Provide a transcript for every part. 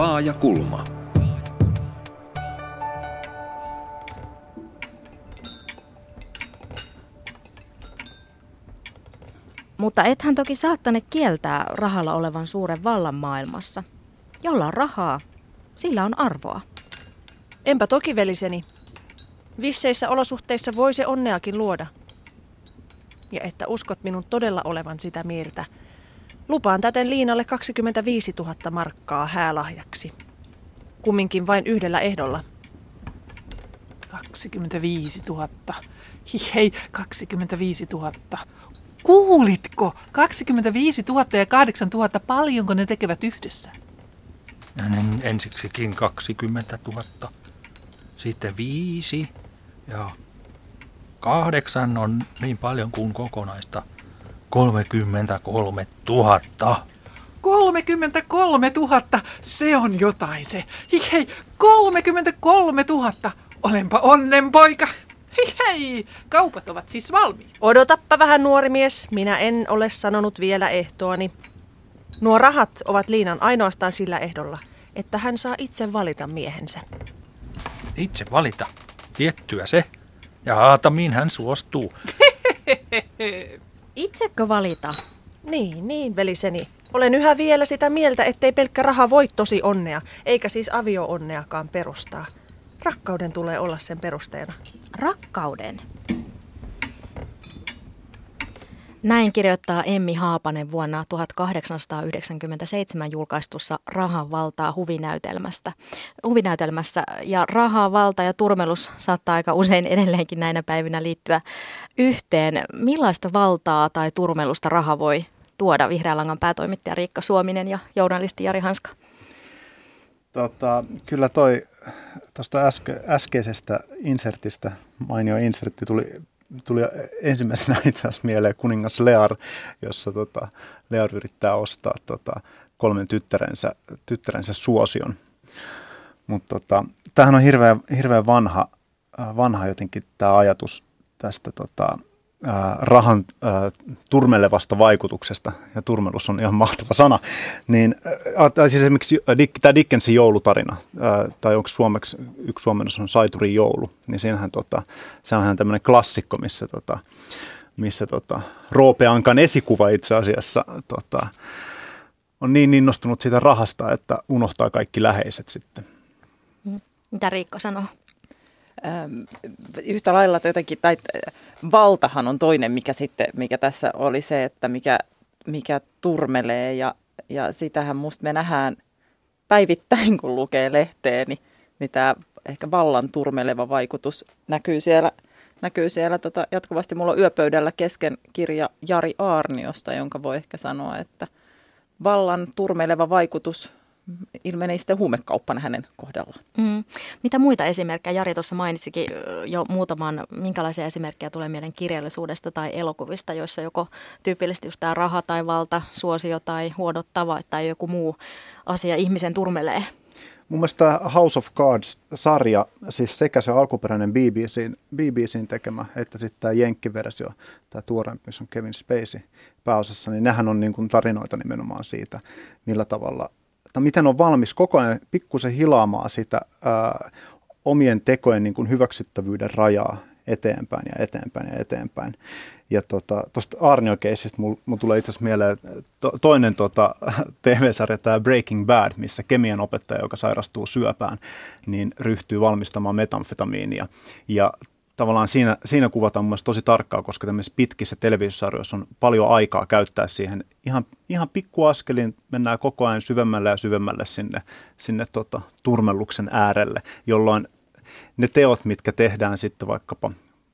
Laaja kulma. Mutta ethän toki saattane kieltää rahalla olevan suuren vallan maailmassa. Jolla on rahaa, sillä on arvoa. Enpä toki veliseni. Visseissä olosuhteissa voi se onneakin luoda. Ja että uskot minun todella olevan sitä mieltä. Lupaan täten Liinalle 25 000 markkaa häälahjaksi. Kumminkin vain yhdellä ehdolla. 25 000. Hei, 25 000. Kuulitko? 25 000 ja 8 000, paljonko ne tekevät yhdessä? En, ensiksikin 20 000, sitten viisi ja kahdeksan on niin paljon kuin kokonaista 33 000. 33 000, se on jotain se. Hei, 33 000. Olenpa onnenpoika. Hei, kaupat ovat siis valmiit. Odotappa vähän nuori mies, minä en ole sanonut vielä ehtoani. Nuo rahat ovat Liinan ainoastaan sillä ehdolla, että hän saa itse valita miehensä. Itse valita. Tiettyä se. Ja Aatamiin hän suostuu. Itsekö valita? Niin, niin, veliseni. Olen yhä vielä sitä mieltä, ettei pelkkä raha voi tosi onnea, eikä siis avio-onneakaan perustaa. Rakkauden tulee olla sen perusteena. Rakkauden. Näin kirjoittaa Emmi Haapanen vuonna 1897 julkaistussa Rahan valtaa huvinäytelmästä. huvinäytelmässä. Ja raha, valta ja turmelus saattaa aika usein edelleenkin näinä päivinä liittyä yhteen. Millaista valtaa tai turmelusta raha voi tuoda Vihreän langan päätoimittaja Riikka Suominen ja journalisti Jari Hanska? Tota, kyllä toi tuosta äske, äskeisestä insertistä, mainio insertti, tuli, tuli ensimmäisenä itse asiassa mieleen kuningas Lear, jossa tota, Lear yrittää ostaa tota, kolmen tyttärensä, tyttärensä suosion. Mutta tota, tämähän on hirveän, hirveän vanha, vanha jotenkin tämä ajatus tästä tota, rahan turmelevasta vaikutuksesta, ja turmelus on ihan mahtava sana, niin tai siis esimerkiksi tämä Dickensin joulutarina, tai onko suomeksi, yksi suomennos on Saiturin joulu, niin siinähän tota, se on tämmöinen klassikko, missä, tota, missä tota, Roope Ankan esikuva itse asiassa tota, on niin innostunut siitä rahasta, että unohtaa kaikki läheiset sitten. Mitä Riikka sanoo? Yhtä lailla jotenkin, tai valtahan on toinen, mikä sitten, mikä tässä oli se, että mikä, mikä turmelee ja, ja sitähän musta me nähdään päivittäin, kun lukee lehteä, niin, niin tämä ehkä vallan turmeleva vaikutus näkyy siellä, näkyy siellä tota, jatkuvasti. Mulla on yöpöydällä kesken kirja Jari Aarniosta, jonka voi ehkä sanoa, että vallan turmeleva vaikutus ilmenee sitten huumekauppana hänen kohdallaan. Mm. Mitä muita esimerkkejä? Jari tuossa mainitsikin jo muutaman, minkälaisia esimerkkejä tulee mieleen kirjallisuudesta tai elokuvista, joissa joko tyypillisesti just tämä raha tai valta, suosio tai huonot tavat tai joku muu asia ihmisen turmelee? Mun mielestä House of Cards-sarja, siis sekä se alkuperäinen BBCin, BBCin tekemä, että sitten tämä Jenkki-versio, tämä tuoreempi, missä on Kevin Spacey pääosassa, niin nehän on niin kuin tarinoita nimenomaan siitä, millä tavalla että miten on valmis koko ajan pikkusen hilaamaan sitä ää, omien tekojen niin kuin hyväksyttävyyden rajaa eteenpäin ja eteenpäin ja eteenpäin. Ja tuosta tota, Arnio-keisistä mulla mul tulee itse asiassa mieleen to, toinen tota, TV-sarja, tämä Breaking Bad, missä kemian opettaja, joka sairastuu syöpään, niin ryhtyy valmistamaan metamfetamiinia. Ja tavallaan siinä, siinä kuvataan mun tosi tarkkaa, koska tämmöisissä pitkissä televisiosarjoissa on paljon aikaa käyttää siihen. Ihan, ihan pikkuaskelin mennään koko ajan syvemmälle ja syvemmälle sinne, sinne tota, turmelluksen äärelle, jolloin ne teot, mitkä tehdään sitten vaikkapa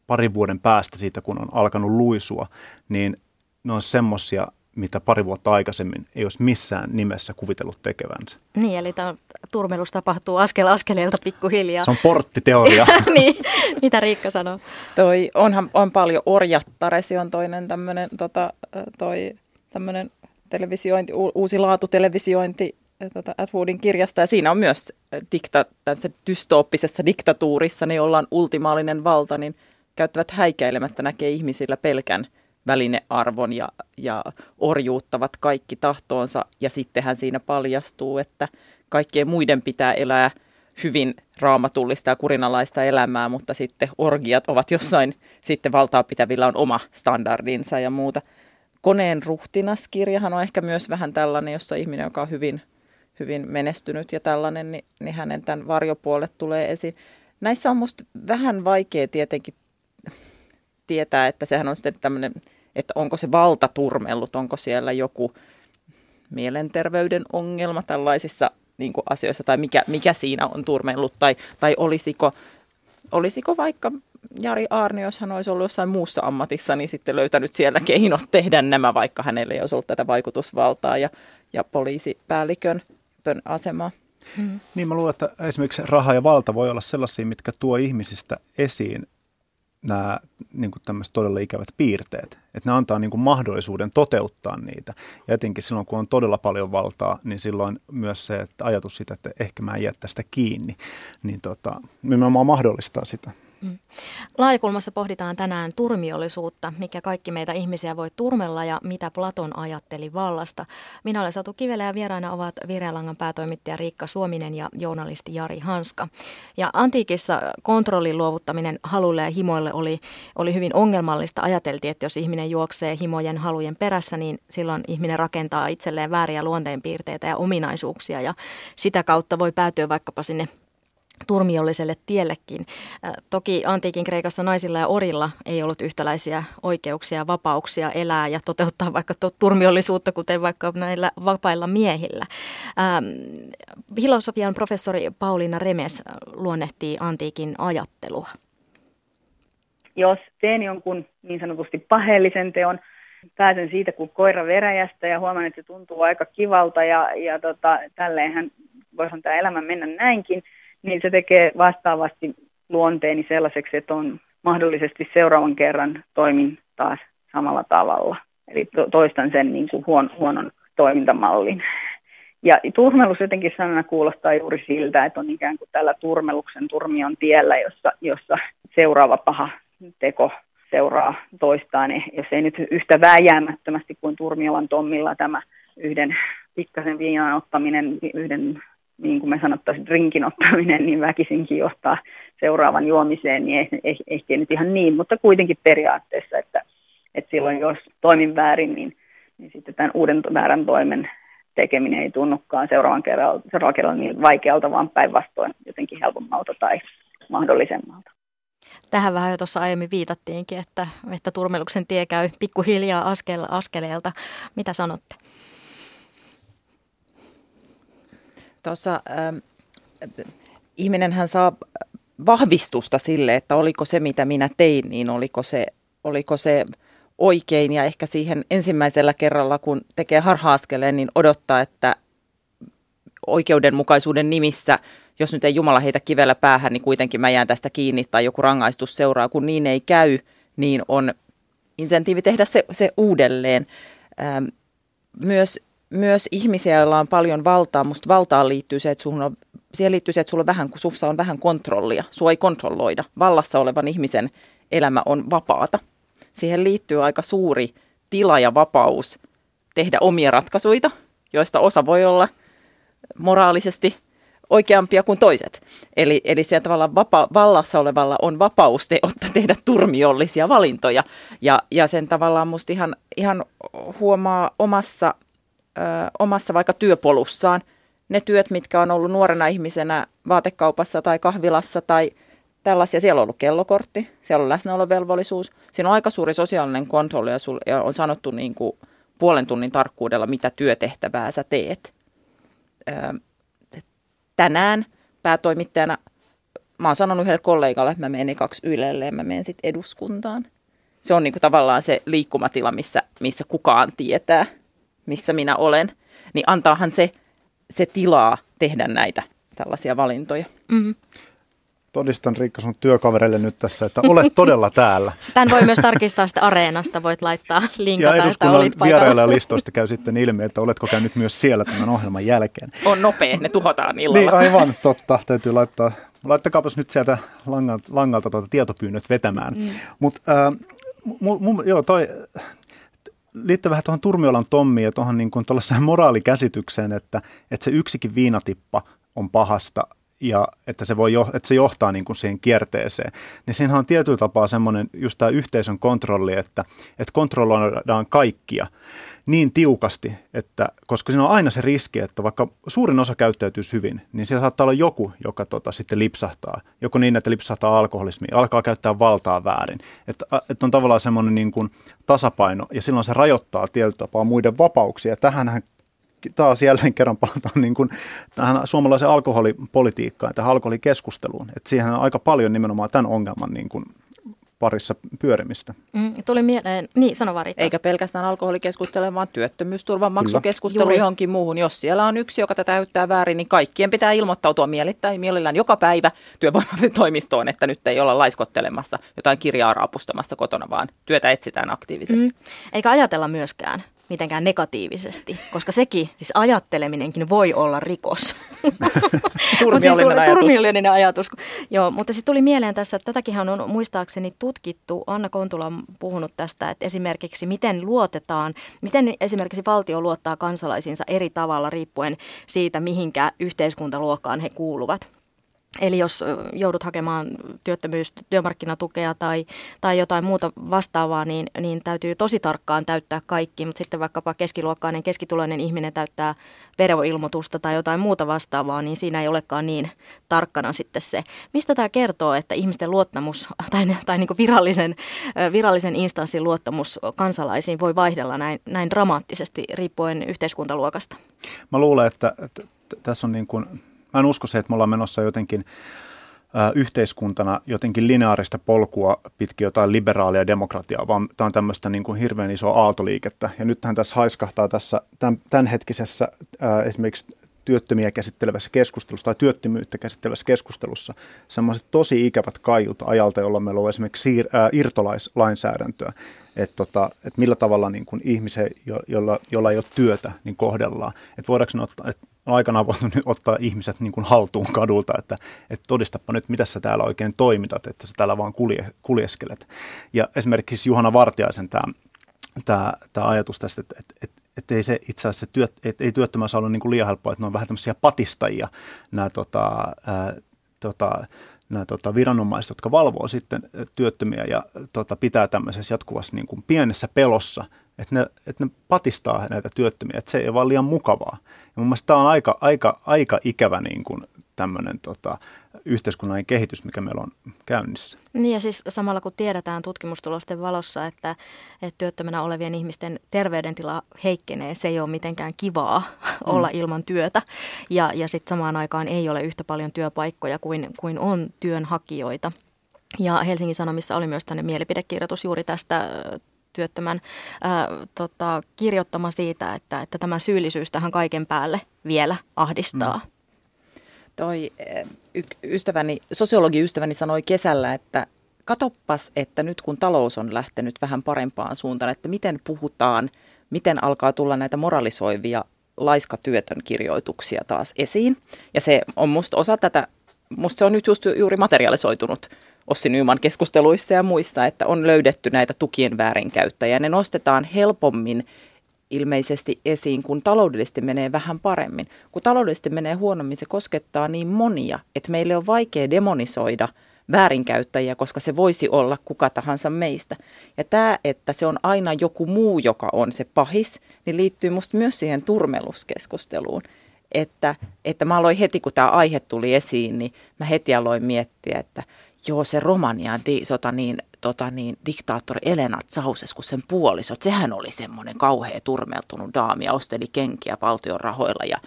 parin vuoden päästä siitä, kun on alkanut luisua, niin ne on semmoisia mitä pari vuotta aikaisemmin ei olisi missään nimessä kuvitellut tekevänsä. Niin, eli tämä turmelus tapahtuu askel askeleelta pikkuhiljaa. Se on porttiteoria. niin, mitä Riikka sanoo? Toi onhan, on paljon Orjattaresi on toinen tämmöinen tota, toi, tämmöinen televisiointi, uusi laatu televisiointi tota Atwoodin kirjasta. Ja siinä on myös dikta, dystooppisessa diktatuurissa, niin ollaan ultimaalinen valta, niin käyttävät häikäilemättä näkee ihmisillä pelkän – välinearvon ja, ja orjuuttavat kaikki tahtoonsa. Ja sittenhän siinä paljastuu, että kaikkien muiden pitää elää hyvin raamatullista ja kurinalaista elämää, mutta sitten orgiat ovat jossain, sitten valtaa pitävillä on oma standardinsa ja muuta. Koneen ruhtinaskirjahan on ehkä myös vähän tällainen, jossa ihminen, joka on hyvin, hyvin menestynyt ja tällainen, niin, niin hänen tämän varjopuolet tulee esiin. Näissä on musta vähän vaikea tietenkin tietää, että sehän on sitten tämmöinen, että onko se valta turmellut, onko siellä joku mielenterveyden ongelma tällaisissa niin kuin asioissa tai mikä, mikä siinä on turmellut tai, tai olisiko, olisiko vaikka Jari Aarni, jos hän olisi ollut jossain muussa ammatissa, niin sitten löytänyt siellä keinot tehdä nämä, vaikka hänelle ei olisi ollut tätä vaikutusvaltaa ja, ja poliisipäällikön asemaa. Hmm. Niin mä luulen, että esimerkiksi raha ja valta voi olla sellaisia, mitkä tuo ihmisistä esiin nämä niin kuin tämmöiset todella ikävät piirteet. Että ne antaa niin kuin mahdollisuuden toteuttaa niitä. Ja etenkin silloin, kun on todella paljon valtaa, niin silloin myös se että ajatus siitä, että ehkä mä en jää tästä kiinni, niin tota, nimenomaan mahdollistaa sitä. Mm. Laajakulmassa pohditaan tänään turmiollisuutta, mikä kaikki meitä ihmisiä voi turmella ja mitä Platon ajatteli vallasta. Minä olen Satu Kivelä ja vieraina ovat Virealangan päätoimittaja Riikka Suominen ja journalisti Jari Hanska. Ja antiikissa kontrollin luovuttaminen haluille ja himoille oli, oli hyvin ongelmallista. Ajateltiin, että jos ihminen juoksee himojen halujen perässä, niin silloin ihminen rakentaa itselleen vääriä luonteenpiirteitä ja ominaisuuksia ja sitä kautta voi päätyä vaikkapa sinne turmiolliselle tiellekin. Toki antiikin Kreikassa naisilla ja orilla ei ollut yhtäläisiä oikeuksia, vapauksia elää ja toteuttaa vaikka turmiollisuutta, kuten vaikka näillä vapailla miehillä. Ähm, filosofian professori Pauliina Remes luonnehtii antiikin ajattelua. Jos teen jonkun niin sanotusti paheellisen teon, pääsen siitä kuin koira veräjästä ja huomaan, että se tuntuu aika kivalta ja, ja tota, tälleenhän voisihan tämä elämä mennä näinkin – niin se tekee vastaavasti luonteeni sellaiseksi, että on mahdollisesti seuraavan kerran toimin taas samalla tavalla. Eli to- toistan sen niin kuin huon, huonon toimintamallin. Ja turmelus jotenkin sanana kuulostaa juuri siltä, että on ikään kuin tällä turmeluksen turmion tiellä, jossa, jossa seuraava paha teko seuraa toistaan. Jos ei nyt yhtä vääjäämättömästi kuin Turmiolan Tommilla tämä yhden pikkasen viinan ottaminen, yhden niin kuin me sanottaisiin, drinkin ottaminen, niin väkisinkin johtaa seuraavan juomiseen, niin ei, ei, ehkä nyt ihan niin, mutta kuitenkin periaatteessa, että, että silloin jos toimin väärin, niin, niin sitten tämän uuden väärän toimen tekeminen ei tunnukaan seuraavan kerralla, seuraavan kerralla niin vaikealta, vaan päinvastoin jotenkin helpommalta tai mahdollisemmalta. Tähän vähän jo tuossa aiemmin viitattiinkin, että, että turmeluksen tie käy pikkuhiljaa askel, askeleelta. Mitä sanotte? Tuossa äh, ihminenhän saa vahvistusta sille, että oliko se mitä minä tein, niin oliko se, oliko se oikein ja ehkä siihen ensimmäisellä kerralla, kun tekee harha-askeleen, niin odottaa, että oikeudenmukaisuuden nimissä, jos nyt ei Jumala heitä kivellä päähän, niin kuitenkin mä jään tästä kiinni tai joku rangaistus seuraa. Kun niin ei käy, niin on insentiivi tehdä se, se uudelleen. Ähm, myös myös ihmisiä, joilla on paljon valtaa. Musta valtaan liittyy se, että suhun on, siihen liittyy se, että sulla on vähän, sussa on vähän kontrollia. Sua ei kontrolloida. Vallassa olevan ihmisen elämä on vapaata. Siihen liittyy aika suuri tila ja vapaus tehdä omia ratkaisuja, joista osa voi olla moraalisesti oikeampia kuin toiset. Eli, eli siellä tavallaan vapa, vallassa olevalla on vapaus te, otta, tehdä turmiollisia valintoja. Ja, ja sen tavallaan musta ihan, ihan huomaa omassa ö, omassa vaikka työpolussaan. Ne työt, mitkä on ollut nuorena ihmisenä vaatekaupassa tai kahvilassa tai tällaisia, siellä on ollut kellokortti, siellä on läsnäolovelvollisuus, siinä on aika suuri sosiaalinen kontrolli ja, sul, ja on sanottu niin kuin puolen tunnin tarkkuudella, mitä työtehtävää sä teet. Ö, tänään päätoimittajana, mä oon sanonut yhdelle kollegalle, että mä menen ekaksi Ylelle ja mä menen sitten eduskuntaan. Se on niin kuin tavallaan se liikkumatila, missä, missä kukaan tietää, missä minä olen, niin antaahan se, se tilaa tehdä näitä tällaisia valintoja. Mm-hmm. Todistan Riikka sun työkavereille nyt tässä, että olet todella täällä. Tämän voi myös tarkistaa sitä areenasta, voit laittaa linkata, ja että olit paikalla. listoista käy sitten ilmi, että oletko käynyt myös siellä tämän ohjelman jälkeen. On nopea, ne tuhotaan illalla. Niin aivan, totta. Täytyy laittaa, laittakaapas nyt sieltä langalta, langalta tuota tietopyynnöt vetämään. Mm. Mutta äh, joo, toi, liittyy vähän tuohon Turmiolan Tommiin ja tuohon niin moraalikäsitykseen, että, että se yksikin viinatippa on pahasta ja että se, voi jo, että se johtaa niin kuin siihen kierteeseen. Niin siinähän on tietyllä tapaa semmoinen just tämä yhteisön kontrolli, että, että kontrolloidaan kaikkia niin tiukasti, että koska siinä on aina se riski, että vaikka suurin osa käyttäytyy hyvin, niin siellä saattaa olla joku, joka tota, sitten lipsahtaa. Joku niin, että lipsahtaa alkoholismiin, alkaa käyttää valtaa väärin. Että, että on tavallaan semmoinen niin kuin tasapaino ja silloin se rajoittaa tietyllä tapaa muiden vapauksia. Tähänhän taas jälleen kerran palataan niin kuin tähän suomalaiseen alkoholipolitiikkaan, tähän alkoholikeskusteluun. Että siihen on aika paljon nimenomaan tämän ongelman niin kuin parissa pyörimistä. Mm, tuli mieleen, niin sano Varita. Eikä pelkästään alkoholikeskustelu, vaan työttömyysturvan maksukeskustelu johonkin muuhun. Jos siellä on yksi, joka tätä täyttää väärin, niin kaikkien pitää ilmoittautua mielittäin mielellään joka päivä työvoimatoimistoon, että nyt ei olla laiskottelemassa jotain kirjaa raapustamassa kotona, vaan työtä etsitään aktiivisesti. Mm. Eikä ajatella myöskään, mitenkään negatiivisesti, koska sekin, siis ajatteleminenkin voi olla rikos. Turmiollinen siis ajatus. Turmiollinen ajatus. Joo, mutta siis tuli mieleen tästä, että tätäkin on muistaakseni tutkittu. Anna Kontula on puhunut tästä, että esimerkiksi miten luotetaan, miten esimerkiksi valtio luottaa kansalaisiinsa eri tavalla riippuen siitä, mihinkä yhteiskuntaluokkaan he kuuluvat. Eli jos joudut hakemaan työttömyys, työmarkkinatukea tai, tai jotain muuta vastaavaa, niin, niin täytyy tosi tarkkaan täyttää kaikki. Mutta sitten vaikkapa keskiluokkainen, keskituloinen ihminen täyttää veroilmoitusta tai jotain muuta vastaavaa, niin siinä ei olekaan niin tarkkana sitten se. Mistä tämä kertoo, että ihmisten luottamus tai, tai niin virallisen, virallisen instanssin luottamus kansalaisiin voi vaihdella näin, näin dramaattisesti riippuen yhteiskuntaluokasta? Mä luulen, että, että tässä on niin kuin Mä en usko se, että me ollaan menossa jotenkin yhteiskuntana jotenkin lineaarista polkua pitkin jotain liberaalia demokratiaa, vaan tämä on tämmöistä niin kuin hirveän isoa aaltoliikettä. Ja nythän tässä haiskahtaa tässä tämän, tämänhetkisessä esimerkiksi työttömiä käsittelevässä keskustelussa tai työttömyyttä käsittelevässä keskustelussa semmoiset tosi ikävät kaiut ajalta, jolloin meillä on esimerkiksi siir- ää, irtolaislainsäädäntöä, että tota, et millä tavalla niin kuin ihmisen, jo, jolla, jolla ei ole työtä, niin kohdellaan. Että voidaanko ottaa, että on aikanaan voinut ottaa ihmiset niin kuin haltuun kadulta, että, että todistapa nyt, mitä sä täällä oikein toimitat, että sä täällä vaan kulje, kuljeskelet. Ja esimerkiksi Juhana Vartiaisen tämä, tämä, tämä ajatus tästä, että, että, että ei se itse asiassa työt, että ei työttömyys ollut niin kuin liian helppoa, että ne on vähän tämmöisiä patistajia, nämä, tota, ää, tota, nämä tota, viranomaiset, jotka valvoo sitten työttömiä ja tota, pitää tämmöisessä jatkuvassa niin kuin pienessä pelossa, että ne, että ne patistaa näitä työttömiä, että se ei ole vaan liian mukavaa. Ja mun mielestä tämä on aika, aika, aika ikävä niin kuin tämmöinen tota, yhteiskunnallinen kehitys, mikä meillä on käynnissä. Niin ja siis samalla kun tiedetään tutkimustulosten valossa, että, että työttömänä olevien ihmisten terveydentila heikkenee, se ei ole mitenkään kivaa mm. olla ilman työtä. Ja, ja sitten samaan aikaan ei ole yhtä paljon työpaikkoja kuin, kuin on työnhakijoita. Ja Helsingin Sanomissa oli myös tänne mielipidekirjoitus juuri tästä työttömän ää, tota, kirjoittama siitä, että, että tämä syyllisyys tähän kaiken päälle vielä ahdistaa. Mm. Toi ystäväni, sosiologi-ystäväni sanoi kesällä, että katoppas, että nyt kun talous on lähtenyt vähän parempaan suuntaan, että miten puhutaan, miten alkaa tulla näitä moralisoivia laiskatyötön kirjoituksia taas esiin. Ja se on musta osa tätä, musta se on nyt just juuri materialisoitunut Ossi Nyman keskusteluissa ja muissa, että on löydetty näitä tukien väärinkäyttäjiä. Ne nostetaan helpommin ilmeisesti esiin, kun taloudellisesti menee vähän paremmin. Kun taloudellisesti menee huonommin, se koskettaa niin monia, että meille on vaikea demonisoida väärinkäyttäjiä, koska se voisi olla kuka tahansa meistä. Ja tämä, että se on aina joku muu, joka on se pahis, niin liittyy musta myös siihen turmeluskeskusteluun. Että, että mä aloin heti, kun tämä aihe tuli esiin, niin mä heti aloin miettiä, että joo, se Romania di, sota niin, tota niin, diktaattori Elena Ceausescu, sen puolisot, sehän oli semmoinen kauhea turmeltunut daami ja osteli kenkiä valtion rahoilla ja,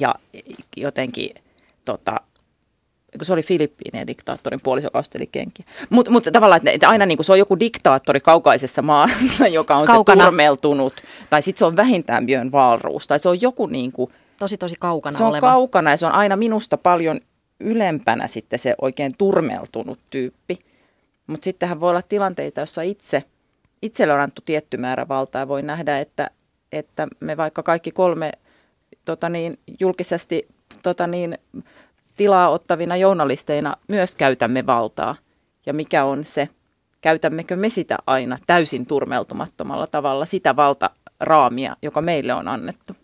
ja jotenkin tota, se oli Filippiinien diktaattorin puoliso, joka osteli kenkiä. Mutta mut tavallaan, että aina niin se on joku diktaattori kaukaisessa maassa, joka on Kaukana. se turmeltunut, tai sitten se on vähintään Björn Wahlroos, tai se on joku niin kuin, Tosi, tosi kaukana Se on oleva. kaukana ja se on aina minusta paljon ylempänä sitten se oikein turmeltunut tyyppi. Mutta sittenhän voi olla tilanteita, jossa itse, itselle on annettu tietty määrä valtaa. Voi nähdä, että, että me vaikka kaikki kolme tota niin, julkisesti tota niin, tilaa ottavina journalisteina myös käytämme valtaa. Ja mikä on se, käytämmekö me sitä aina täysin turmeltumattomalla tavalla, sitä valtaraamia, joka meille on annettu.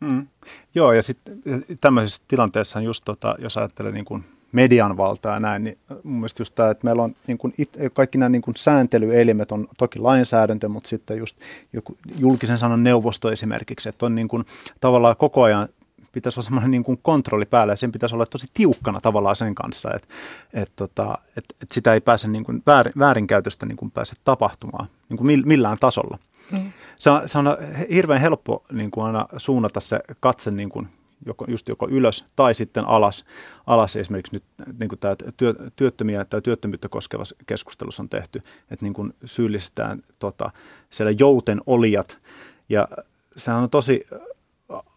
Mm. Joo, ja sitten tämmöisessä tilanteessa just tota, jos ajattelee niin kuin median valtaa ja näin, niin mun mielestä just tämä, että meillä on niin kuin it, kaikki nämä niin kuin sääntelyelimet on toki lainsäädäntö, mutta sitten just joku julkisen sanan neuvosto esimerkiksi, että on niin kuin tavallaan koko ajan pitäisi olla semmoinen niin kuin kontrolli päällä ja sen pitäisi olla tosi tiukkana tavallaan sen kanssa, että, että, tota, että, että sitä ei pääse niin kuin väärin, väärinkäytöstä niin kuin pääse tapahtumaan niin kuin millään tasolla. Mm. Se, on, se on hirveän helppo niin kuin aina suunnata se katse niin kuin joko, just joko ylös tai sitten alas. alas esimerkiksi nyt niin kuin tämä työ, työttömiä tai työttömyyttä koskeva keskustelussa on tehty, että niin kuin syyllistetään tota, siellä jouten olijat ja sehän on tosi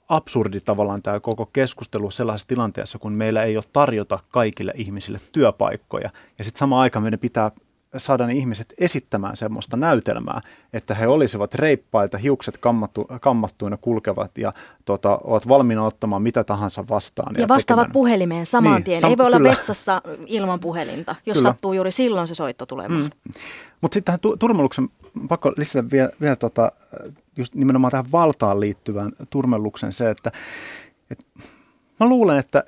absurdi tavallaan tämä koko keskustelu sellaisessa tilanteessa, kun meillä ei ole tarjota kaikille ihmisille työpaikkoja. Ja sitten samaan aikaan meidän pitää saada ne ihmiset esittämään semmoista näytelmää, että he olisivat reippaita, hiukset kammattu, kammattuina kulkevat ja tota, ovat valmiina ottamaan mitä tahansa vastaan. Ja, ja vastaavat tekemään. puhelimeen saman niin, tien. Sam- Ei voi kyllä. olla vessassa ilman puhelinta, jos kyllä. sattuu juuri silloin se soitto tulemaan. Mm. Mutta sitten tähän tu- turmeluksen, pakko lisätä vielä, vielä tota, just nimenomaan tähän valtaan liittyvään turmeluksen se, että et, mä luulen, että,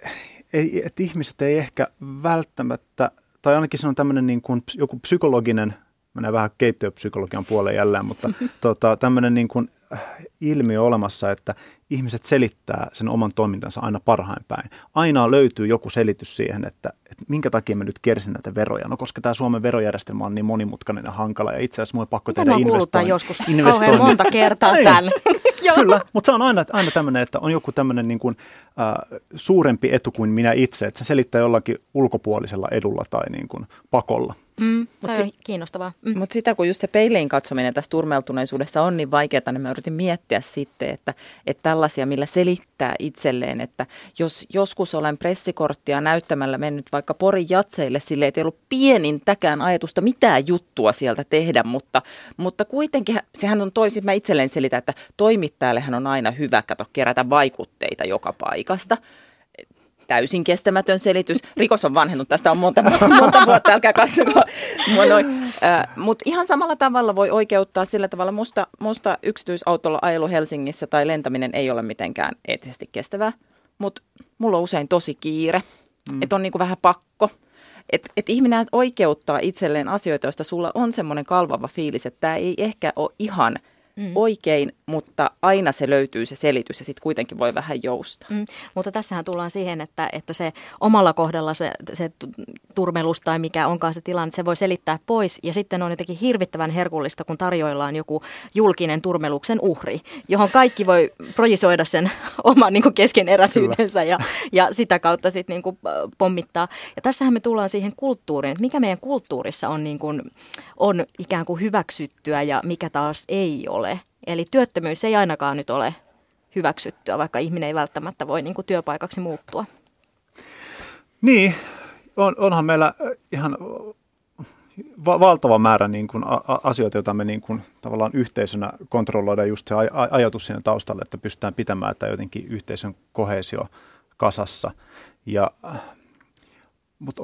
ei, että ihmiset ei ehkä välttämättä – tai ainakin se on tämmöinen niin kuin joku psykologinen, menee vähän keittiöpsykologian puoleen jälleen, mutta tota, tämmöinen niin kuin äh, ilmiö olemassa, että ihmiset selittää sen oman toimintansa aina parhain päin. Aina löytyy joku selitys siihen, että, että minkä takia mä nyt kersin näitä veroja. No koska tämä Suomen verojärjestelmä on niin monimutkainen ja hankala ja itse asiassa mun on pakko tehdä investointi. joskus kauhean monta kertaa niin. Kyllä, mutta se on aina, aina tämmöinen, että on joku tämmöinen niin kuin, äh, suurempi etu kuin minä itse, että se selittää jollakin ulkopuolisella edulla tai niin kuin pakolla. Mm, Mut sit, kiinnostavaa. Mm. Mutta sitä kun just se peiliin katsominen tässä turmeltuneisuudessa on niin vaikeaa, niin mä yritin miettiä sitten, että, että tällaisia, millä selittää itselleen, että jos joskus olen pressikorttia näyttämällä mennyt vaikka Porin jatseille sille, että ei ollut pienintäkään ajatusta mitään juttua sieltä tehdä, mutta, mutta kuitenkin sehän on toisin, mä itselleen selitän, että toimittajallehan on aina hyvä kato kerätä vaikutteita joka paikasta täysin kestämätön selitys. Rikos on vanhennut, tästä on monta, monta vuotta, älkää katsokaa Äh, Mutta ihan samalla tavalla voi oikeuttaa sillä tavalla, musta, musta yksityisautolla ajelu Helsingissä tai lentäminen ei ole mitenkään eettisesti kestävää, mutta mulla on usein tosi kiire, mm. että on niinku vähän pakko. Että et ihminen oikeuttaa itselleen asioita, joista sulla on semmoinen kalvava fiilis, että tämä ei ehkä ole ihan – mm. oikein, mutta aina se löytyy se selitys ja sitten kuitenkin voi vähän joustaa. Mm. Mutta tässähän tullaan siihen, että, että se omalla kohdalla se, se turmelus tai mikä onkaan se tilanne, se voi selittää pois ja sitten on jotenkin hirvittävän herkullista, kun tarjoillaan joku julkinen turmeluksen uhri, johon kaikki voi projisoida sen oman niin keskeneräisyytensä ja, ja sitä kautta sitten niin pommittaa. Ja tässähän me tullaan siihen kulttuuriin, että mikä meidän kulttuurissa on, niin kuin, on ikään kuin hyväksyttyä ja mikä taas ei ole ole. Eli työttömyys ei ainakaan nyt ole hyväksyttyä, vaikka ihminen ei välttämättä voi niin kuin työpaikaksi muuttua. Niin, on, onhan meillä ihan va- valtava määrä niin kuin a- asioita, joita me niin kuin tavallaan yhteisönä kontrolloidaan just se aj- ajatus siinä taustalla, että pystytään pitämään tämä jotenkin yhteisön kohesio kasassa. Ja, mutta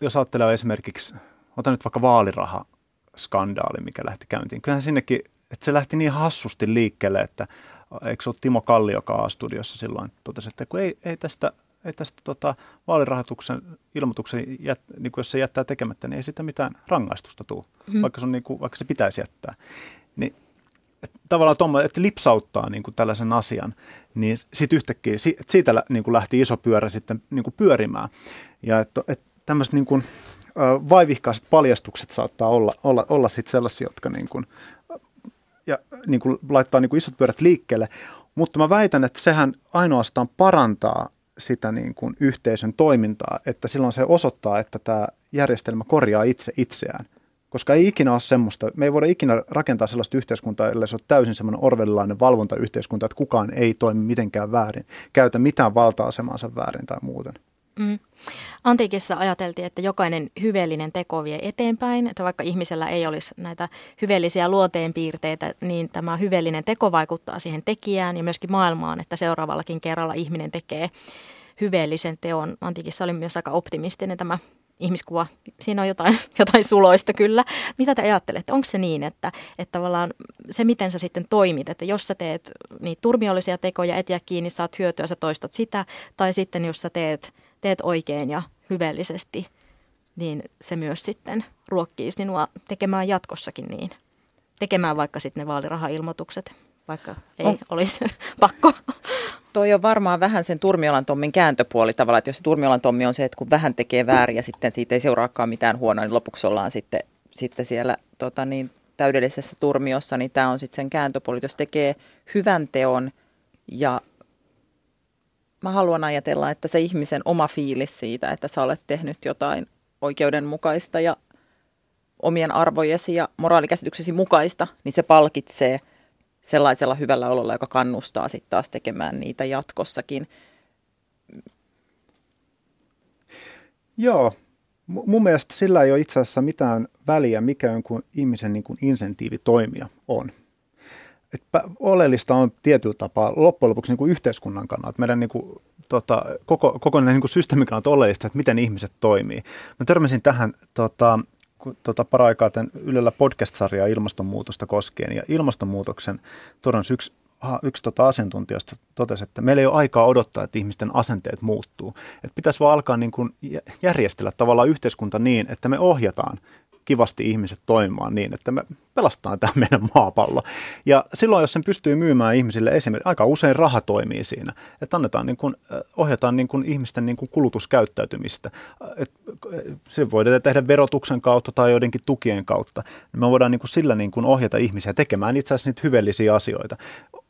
jos ajattelee esimerkiksi, otan nyt vaikka vaaliraha skandaali, mikä lähti käyntiin. Kyllähän sinnekin että se lähti niin hassusti liikkeelle, että eikö se ole Timo Kallio, joka A-studiossa silloin totesi, että kun ei, ei tästä, ei tästä tota, vaalirahoituksen ilmoituksen, jät, niin kuin jos se jättää tekemättä, niin ei sitä mitään rangaistusta tule, mm. vaikka, se on, niin kuin, vaikka se pitäisi jättää. Niin, että tavallaan tuommo, että lipsauttaa niin kuin tällaisen asian, niin sitten yhtäkkiä siitä niin kuin lähti iso pyörä sitten niin kuin pyörimään. Ja että, että tämmöiset niin kuin, vaivihkaiset paljastukset saattaa olla, olla, olla sitten sellaisia, jotka niin kuin ja niin kuin laittaa niin kuin isot pyörät liikkeelle. Mutta mä väitän, että sehän ainoastaan parantaa sitä niin kuin yhteisön toimintaa, että silloin se osoittaa, että tämä järjestelmä korjaa itse itseään. Koska ei ikinä ole semmoista, me ei voida ikinä rakentaa sellaista yhteiskuntaa, ellei se ole täysin semmoinen orvelilainen valvontayhteiskunta, että kukaan ei toimi mitenkään väärin, käytä mitään valta-asemansa väärin tai muuten. Mm. Antiikissa ajateltiin, että jokainen hyveellinen teko vie eteenpäin, että vaikka ihmisellä ei olisi näitä hyveellisiä luonteenpiirteitä, niin tämä hyveellinen teko vaikuttaa siihen tekijään ja myöskin maailmaan, että seuraavallakin kerralla ihminen tekee hyveellisen teon. Antiikissa oli myös aika optimistinen tämä ihmiskuva, siinä on jotain, jotain suloista kyllä. Mitä te ajattelette? Onko se niin, että, että tavallaan se, miten sä sitten toimit, että jos sä teet niitä turmiollisia tekoja, et jää kiinni, saat hyötyä, sä toistat sitä, tai sitten jos sä teet, teet oikein ja hyvällisesti, niin se myös sitten ruokkii sinua tekemään jatkossakin niin. Tekemään vaikka sitten ne vaalirahailmoitukset, vaikka ei on. olisi pakko. Toi on varmaan vähän sen Turmiolan Tommin kääntöpuoli tavallaan, että jos se Turmiolan Tommi on se, että kun vähän tekee väärin ja sitten siitä ei seuraakaan mitään huonoa, niin lopuksi ollaan sitten, sitten siellä tota niin, täydellisessä turmiossa, niin tämä on sitten sen kääntöpuoli. Jos tekee hyvän teon ja mä haluan ajatella, että se ihmisen oma fiilis siitä, että sä olet tehnyt jotain oikeudenmukaista ja omien arvojesi ja moraalikäsityksesi mukaista, niin se palkitsee sellaisella hyvällä ololla, joka kannustaa sitten taas tekemään niitä jatkossakin. Joo, mun mielestä sillä ei ole itse asiassa mitään väliä, mikä jonkun ihmisen niin kuin insentiivi toimia on. Että oleellista on tietyllä tapaa loppujen lopuksi niin kuin yhteiskunnan kannalta, meidän niin kuin, tota, koko, kokonainen niin systeemin kannalta oleellista, että miten ihmiset toimii. Mä törmäsin tähän tota, tota, paraikaa tämän Ylellä podcast-sarjaa ilmastonmuutosta koskien, ja ilmastonmuutoksen torjunnassa yksi yksi tota asiantuntijasta totesi, että meillä ei ole aikaa odottaa, että ihmisten asenteet muuttuu. Että pitäisi vaan alkaa niin kuin järjestellä tavallaan yhteiskunta niin, että me ohjataan kivasti ihmiset toimimaan niin, että me pelastetaan tämä meidän maapallo. Ja silloin, jos sen pystyy myymään ihmisille esimerkiksi, aika usein raha toimii siinä, että annetaan niin kuin, ohjataan niin kuin ihmisten niin kuin kulutuskäyttäytymistä. Et, se voidaan tehdä verotuksen kautta tai joidenkin tukien kautta. Me voidaan niin kuin sillä niin kuin ohjata ihmisiä tekemään itse asiassa niitä hyvällisiä asioita.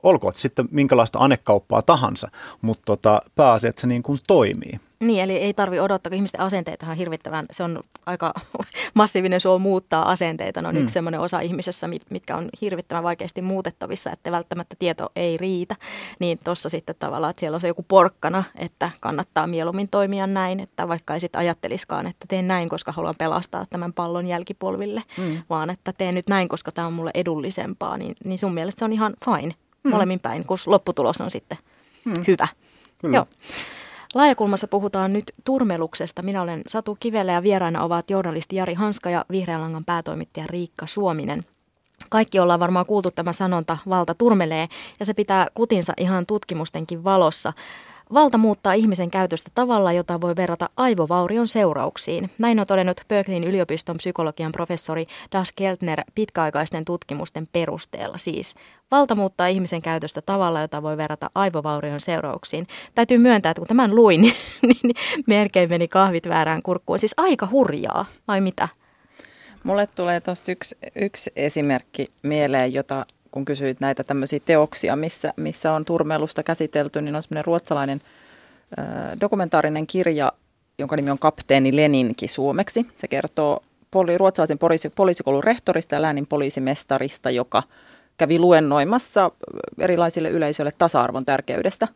Olkoon sitten minkälaista anekauppaa tahansa, mutta tota, pääasia, että se niin kuin toimii. Niin, eli ei tarvi odottaa, kun ihmisten asenteet on hirvittävän, se on aika massiivinen suo muuttaa asenteita. Ne on mm. yksi sellainen osa ihmisessä, mitkä on hirvittävän vaikeasti muutettavissa, että välttämättä tieto ei riitä. Niin tuossa sitten tavallaan, että siellä on se joku porkkana, että kannattaa mieluummin toimia näin, että vaikka ei sitten ajatteliskaan, että teen näin, koska haluan pelastaa tämän pallon jälkipolville, mm. vaan että teen nyt näin, koska tämä on mulle edullisempaa, niin, niin sun mielestä se on ihan fine mm. molemmin päin, kun lopputulos on sitten mm. hyvä. Kyllä. Joo. Laajakulmassa puhutaan nyt turmeluksesta. Minä olen Satu Kivelä ja vieraina ovat journalisti Jari Hanska ja Vihreän langan päätoimittaja Riikka Suominen. Kaikki ollaan varmaan kuultu tämä sanonta, valta turmelee, ja se pitää kutinsa ihan tutkimustenkin valossa. Valta muuttaa ihmisen käytöstä tavalla, jota voi verrata aivovaurion seurauksiin. Näin on todennut Berkeleyn yliopiston psykologian professori Das Keltner pitkäaikaisten tutkimusten perusteella. Siis valta muuttaa ihmisen käytöstä tavalla, jota voi verrata aivovaurion seurauksiin. Täytyy myöntää, että kun tämän luin, niin, niin melkein meni kahvit väärään kurkkuun. Siis aika hurjaa, vai mitä? Mulle tulee tuosta yksi, yksi esimerkki mieleen, jota kun kysyit näitä tämmöisiä teoksia, missä, missä on turmelusta käsitelty, niin on semmoinen ruotsalainen äh, dokumentaarinen kirja, jonka nimi on Kapteeni Leninki suomeksi. Se kertoo poli, ruotsalaisen poliisi, poliisikoulun rehtorista ja läänin poliisimestarista, joka kävi luennoimassa erilaisille yleisöille tasa-arvon tärkeydestä.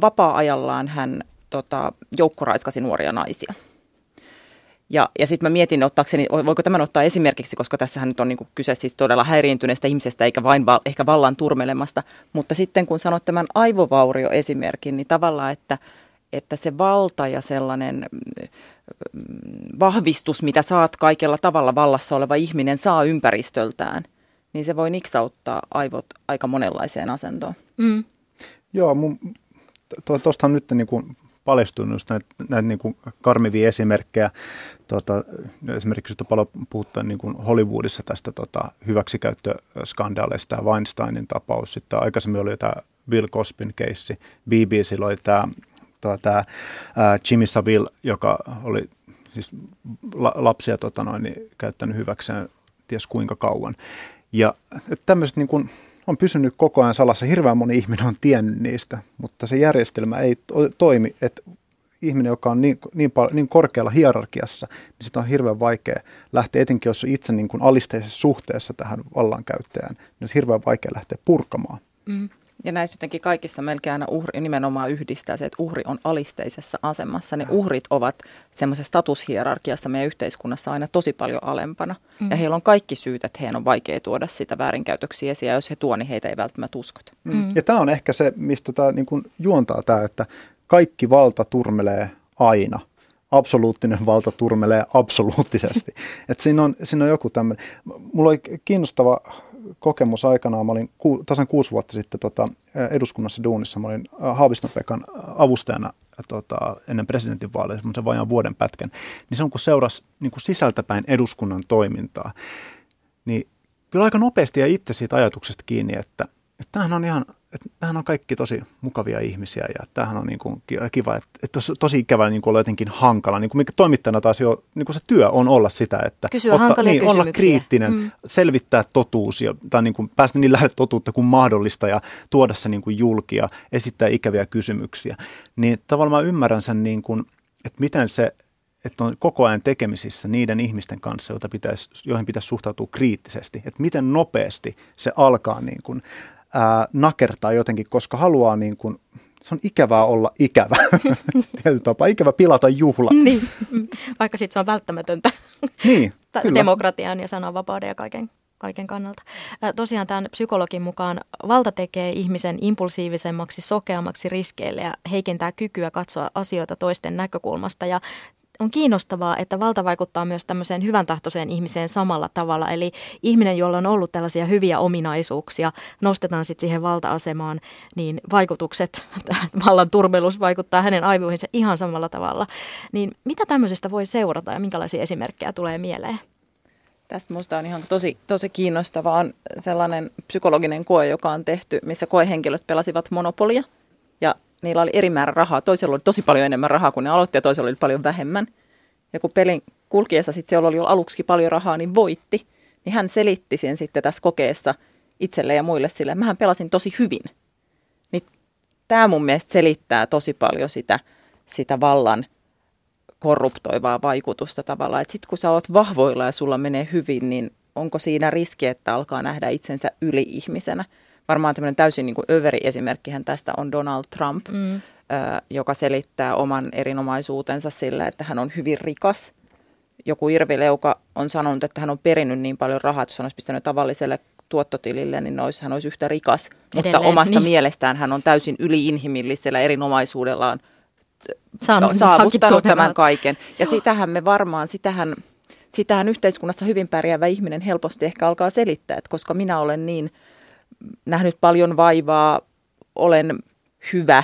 Vapaa-ajallaan hän tota, joukkoraiskasi nuoria naisia. Ja, ja sitten mä mietin, ottaakseni, voiko tämän ottaa esimerkiksi, koska tässähän nyt on niin kyse siis todella häiriintyneestä ihmisestä, eikä vain val, ehkä vallan turmelemasta. Mutta sitten kun sanot tämän aivovaurio-esimerkin, niin tavallaan, että, että se valta ja sellainen mm, vahvistus, mitä saat kaikella tavalla vallassa oleva ihminen saa ympäristöltään, niin se voi niksauttaa aivot aika monenlaiseen asentoon. Mm. Joo, tuosta on nyt niin kuin paljastunut näitä, näitä niin kuin karmivia esimerkkejä. Tota, esimerkiksi on paljon puhuttu niin kuin Hollywoodissa tästä tota, hyväksikäyttöskandaaleista, tämä Weinsteinin tapaus. Sitten aikaisemmin oli tämä Bill Cosbyn keissi. BBC oli tämä, tota, tämä Jimmy Saville, joka oli siis la, lapsia tota noin, niin, käyttänyt hyväkseen ties kuinka kauan. Ja tämmöiset niin kuin, on pysynyt koko ajan salassa. Hirveän moni ihminen on tiennyt niistä, mutta se järjestelmä ei toimi, että ihminen, joka on niin, niin, paljon, niin korkealla hierarkiassa, niin sitä on hirveän vaikea lähteä, etenkin jos on itse niin kuin alisteisessa suhteessa tähän vallankäyttäjään, niin on hirveän vaikea lähteä purkamaan. Mm. Ja näissä jotenkin kaikissa melkein aina uhri nimenomaan yhdistää se, että uhri on alisteisessa asemassa. Ne uhrit ovat semmoisessa statushierarkiassa meidän yhteiskunnassa aina tosi paljon alempana. Mm. Ja heillä on kaikki syyt, että heidän on vaikea tuoda sitä väärinkäytöksiä esiin. Ja jos he tuo, niin heitä ei välttämättä uskota. Mm. mm. Ja tämä on ehkä se, mistä tämä niin kuin juontaa tämä, että kaikki valta turmelee aina. absoluuttinen valta turmelee absoluuttisesti. Et siinä, on, siinä on joku tämmöinen. Mulla oli kiinnostava kokemus aikanaan. Mä olin ku, tasan kuusi vuotta sitten tota, eduskunnassa duunissa. Mä olin Haaviston Pekan avustajana tota, ennen presidentinvaaleja, semmoisen vajaan vuoden pätkän. Niin se on kun seurasi niin kuin sisältäpäin eduskunnan toimintaa, niin kyllä aika nopeasti ja itse siitä ajatuksesta kiinni, että, että tämähän on ihan että on kaikki tosi mukavia ihmisiä ja tämähän on niin kuin kiva, että, että tosi, ikävä niin kuin olla jotenkin hankala. Niin kuin mikä toimittajana taas jo, niin kuin se työ on olla sitä, että Kysyä ottaa, niin, olla kriittinen, mm. selvittää totuus ja, tai niin kuin päästä niin lähelle totuutta kuin mahdollista ja tuoda se niin kuin julki ja esittää ikäviä kysymyksiä. Niin tavallaan mä ymmärrän sen, niin kuin, että miten se, että on koko ajan tekemisissä niiden ihmisten kanssa, joita pitäisi, joihin pitäisi suhtautua kriittisesti. Että miten nopeasti se alkaa niin kuin, ää, nakertaa jotenkin, koska haluaa niin kuin, se on ikävää olla ikävä. Tietyllä tapaa ikävä pilata juhla. niin, vaikka sitten se on välttämätöntä niin, kyllä. demokratian ja sananvapauden ja kaiken, kaiken kannalta. Tosiaan tämän psykologin mukaan valta tekee ihmisen impulsiivisemmaksi, sokeammaksi riskeille ja heikentää kykyä katsoa asioita toisten näkökulmasta. Ja on kiinnostavaa, että valta vaikuttaa myös tämmöiseen hyvän tahtoiseen ihmiseen samalla tavalla. Eli ihminen, jolla on ollut tällaisia hyviä ominaisuuksia, nostetaan sitten siihen valta-asemaan, niin vaikutukset, vallan turmelus vaikuttaa hänen aivoihinsa ihan samalla tavalla. Niin mitä tämmöisestä voi seurata ja minkälaisia esimerkkejä tulee mieleen? Tästä minusta on ihan tosi, tosi kiinnostavaa on sellainen psykologinen koe, joka on tehty, missä koehenkilöt pelasivat monopolia. Niillä oli eri määrä rahaa. Toisella oli tosi paljon enemmän rahaa kuin ne aloitti ja toisella oli paljon vähemmän. Ja kun pelin kulkiessa sitten siellä oli aluksi paljon rahaa, niin voitti. Niin hän selitti sen sitten tässä kokeessa itselle ja muille sille, mähän pelasin tosi hyvin. Niin tämä mun mielestä selittää tosi paljon sitä, sitä vallan korruptoivaa vaikutusta tavallaan. Että sitten kun sä oot vahvoilla ja sulla menee hyvin, niin onko siinä riski, että alkaa nähdä itsensä yli-ihmisenä? Varmaan tämmöinen täysin niin kuin överi esimerkkihän tästä on Donald Trump, mm. ö, joka selittää oman erinomaisuutensa sillä, että hän on hyvin rikas. Joku Irvi Leuka on sanonut, että hän on perinnyt niin paljon rahaa, että jos hän olisi pistänyt tavalliselle tuottotilille, niin olisi, hän olisi yhtä rikas. Edelleen, Mutta omasta niin. mielestään hän on täysin yliinhimillisellä erinomaisuudellaan Saanut saavuttanut tämän kaiken. Ja sitähän me varmaan, sitähän, sitähän yhteiskunnassa hyvin pärjäävä ihminen helposti ehkä alkaa selittää, että koska minä olen niin – nähnyt paljon vaivaa, olen hyvä,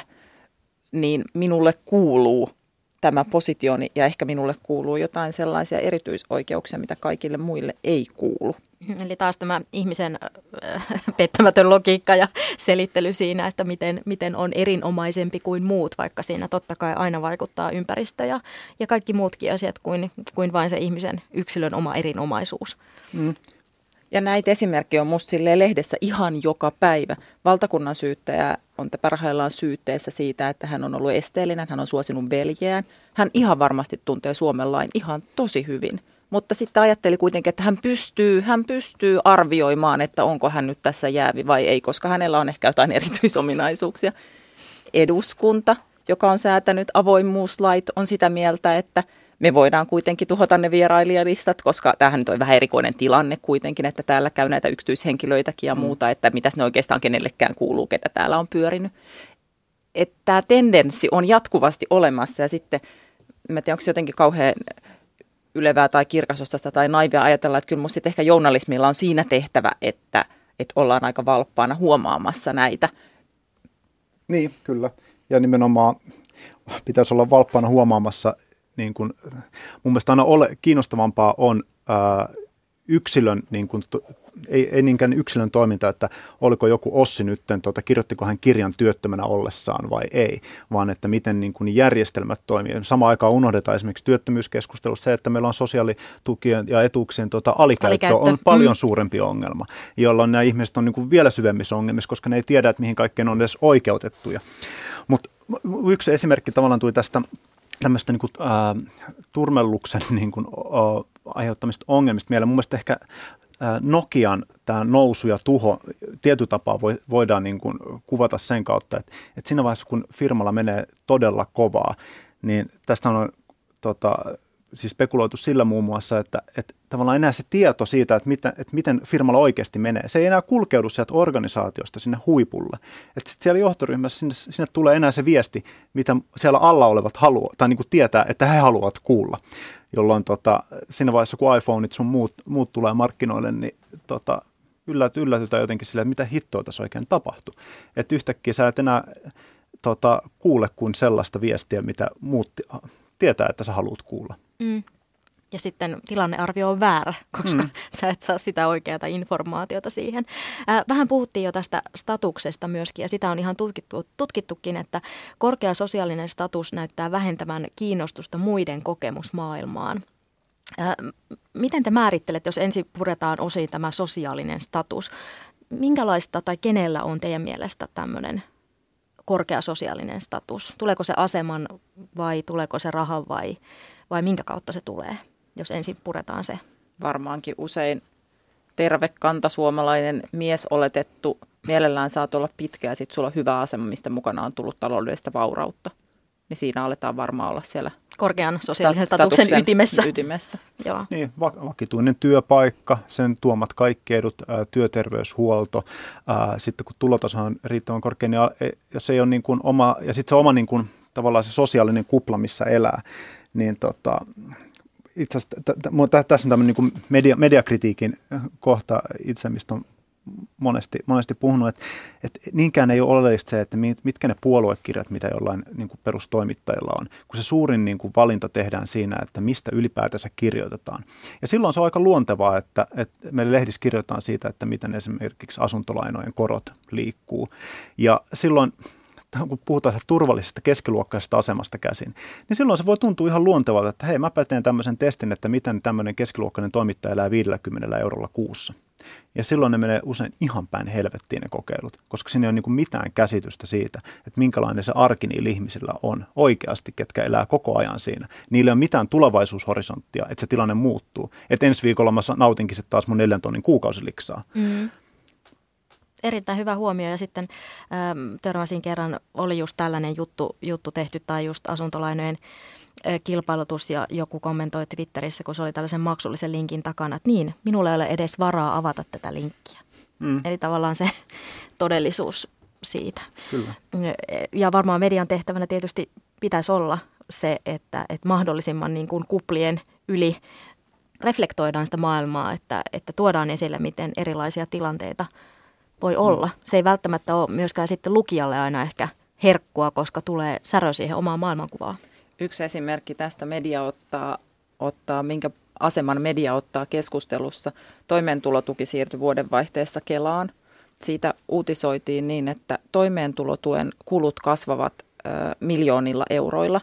niin minulle kuuluu tämä positioni ja ehkä minulle kuuluu jotain sellaisia erityisoikeuksia, mitä kaikille muille ei kuulu. Eli taas tämä ihmisen äh, pettämätön logiikka ja selittely siinä, että miten, miten on erinomaisempi kuin muut, vaikka siinä totta kai aina vaikuttaa ympäristö ja, ja kaikki muutkin asiat kuin, kuin vain se ihmisen yksilön oma erinomaisuus. Mm. Ja näitä esimerkkejä on musta lehdessä ihan joka päivä. Valtakunnan syyttäjä on parhaillaan syytteessä siitä, että hän on ollut esteellinen, hän on suosinut veljeään. Hän ihan varmasti tuntee Suomen lain ihan tosi hyvin. Mutta sitten ajatteli kuitenkin, että hän pystyy, hän pystyy arvioimaan, että onko hän nyt tässä jäävi vai ei, koska hänellä on ehkä jotain erityisominaisuuksia. Eduskunta, joka on säätänyt avoimuuslait, on sitä mieltä, että – me voidaan kuitenkin tuhota ne vierailijalistat, koska tämähän nyt on vähän erikoinen tilanne kuitenkin, että täällä käy näitä yksityishenkilöitäkin ja mm. muuta, että mitäs ne oikeastaan kenellekään kuuluu, ketä täällä on pyörinyt. Että tämä tendenssi on jatkuvasti olemassa ja sitten, mä tiedän, onko se jotenkin kauhean ylevää tai kirkasostasta tai naivia ajatella, että kyllä musta ehkä journalismilla on siinä tehtävä, että, että ollaan aika valppaana huomaamassa näitä. Niin, kyllä. Ja nimenomaan pitäisi olla valppaana huomaamassa niin kuin, mun mielestä aina ole, kiinnostavampaa on ää, yksilön, niin kuin, ei, ei niinkään yksilön toiminta, että oliko joku Ossi nyt, tuota, kirjoittiko hän kirjan työttömänä ollessaan vai ei, vaan että miten niin kuin järjestelmät toimii. Samaan aikaan unohdetaan esimerkiksi työttömyyskeskustelussa se, että meillä on sosiaalitukien ja etuuksien tuota, alikäyttö, alikäyttö on paljon mm. suurempi ongelma, jolloin nämä ihmiset on niin kuin vielä syvemmissä ongelmissa, koska ne ei tiedä, että mihin kaikkeen on edes oikeutettuja. Mutta yksi esimerkki tavallaan tuli tästä tämmöistä niin kuin, äh, turmelluksen niin kuin, äh, aiheuttamista ongelmista mieleen. Mun ehkä äh, Nokian tämä nousu ja tuho tietyllä tapaa voi, voidaan niin kuin, kuvata sen kautta, että, että siinä vaiheessa kun firmalla menee todella kovaa, niin tästä on tota, siis spekuloitu sillä muun muassa, että, että tavallaan enää se tieto siitä, että, mitä, että miten firmalla oikeasti menee, se ei enää kulkeudu sieltä organisaatiosta sinne huipulle. Että sitten siellä johtoryhmässä sinne, sinne tulee enää se viesti, mitä siellä alla olevat haluaa, tai niin kuin tietää, että he haluavat kuulla. Jolloin tota, siinä vaiheessa, kun iPhoneit sun muut, muut tulee markkinoille, niin tota, ylläty, yllätytään jotenkin sille, että mitä hittoa tässä oikein tapahtuu. Että yhtäkkiä sä et enää tota, kuule kuin sellaista viestiä, mitä muut tietää, että sä haluat kuulla. Mm. Ja sitten tilannearvio on väärä, koska mm. sä et saa sitä oikeaa informaatiota siihen. Äh, vähän puhuttiin jo tästä statuksesta myöskin, ja sitä on ihan tutkittu, tutkittukin, että korkea sosiaalinen status näyttää vähentämään kiinnostusta muiden kokemusmaailmaan. Äh, miten te määrittelette, jos ensin puretaan osiin tämä sosiaalinen status? Minkälaista tai kenellä on teidän mielestä tämmöinen korkea sosiaalinen status? Tuleeko se aseman vai tuleeko se rahan vai, vai minkä kautta se tulee, jos ensin puretaan se? Varmaankin usein terve kantasuomalainen mies oletettu, mielellään saat olla pitkä ja sitten sulla on hyvä asema, mistä mukana on tullut taloudellista vaurautta niin siinä aletaan varmaan olla siellä korkean sosiaalisen statuksen, statuksen ytimessä. ytimessä. Joo. Niin, vakituinen työpaikka, sen tuomat kaikki edut, ää, työterveyshuolto, ää, sitten kun tulotaso on riittävän korkea, niin e, jos ei ole niin kuin oma, ja sitten se oma niin kuin, tavallaan se sosiaalinen kupla, missä elää, niin tota, itse asiassa tässä on tämmöinen niin media, mediakritiikin kohta itse, mistä on monesti, monesti puhunut, että, että niinkään ei ole oleellista se, että mitkä ne puoluekirjat, mitä jollain niin kuin perustoimittajilla on, kun se suurin niin kuin valinta tehdään siinä, että mistä ylipäätänsä kirjoitetaan. Ja silloin se on aika luontevaa, että, että meillä lehdissä kirjoitetaan siitä, että miten esimerkiksi asuntolainojen korot liikkuu. Ja silloin kun puhutaan turvallisesta keskiluokkaisesta asemasta käsin, niin silloin se voi tuntua ihan luontevalta, että hei, mä teen tämmöisen testin, että miten tämmöinen keskiluokkainen toimittaja elää 50 eurolla kuussa. Ja silloin ne menee usein ihan päin helvettiin ne kokeilut, koska siinä ei ole niin mitään käsitystä siitä, että minkälainen se arki niillä ihmisillä on oikeasti, ketkä elää koko ajan siinä. Niillä ei ole mitään tulevaisuushorisonttia, että se tilanne muuttuu. Että ensi viikolla mä nautinkin sitten taas mun neljän tonnin kuukausiliksaa. Mm. Erittäin hyvä huomio ja sitten ähm, törmäsin kerran, oli just tällainen juttu, juttu tehty tai just asuntolainojen kilpailutus ja joku kommentoi Twitterissä, kun se oli tällaisen maksullisen linkin takana, että niin, minulla ei ole edes varaa avata tätä linkkiä. Mm. Eli tavallaan se todellisuus siitä. Kyllä. Ja varmaan median tehtävänä tietysti pitäisi olla se, että, että mahdollisimman niin kuin kuplien yli reflektoidaan sitä maailmaa, että, että tuodaan esille, miten erilaisia tilanteita voi olla. Mm. Se ei välttämättä ole myöskään sitten lukijalle aina ehkä herkkua, koska tulee särö siihen omaan maailmankuvaan. Yksi esimerkki tästä media ottaa, ottaa minkä aseman media ottaa keskustelussa. Toimeentulotuki siirtyi vuodenvaihteessa Kelaan. Siitä uutisoitiin niin, että toimeentulotuen kulut kasvavat ö, miljoonilla euroilla.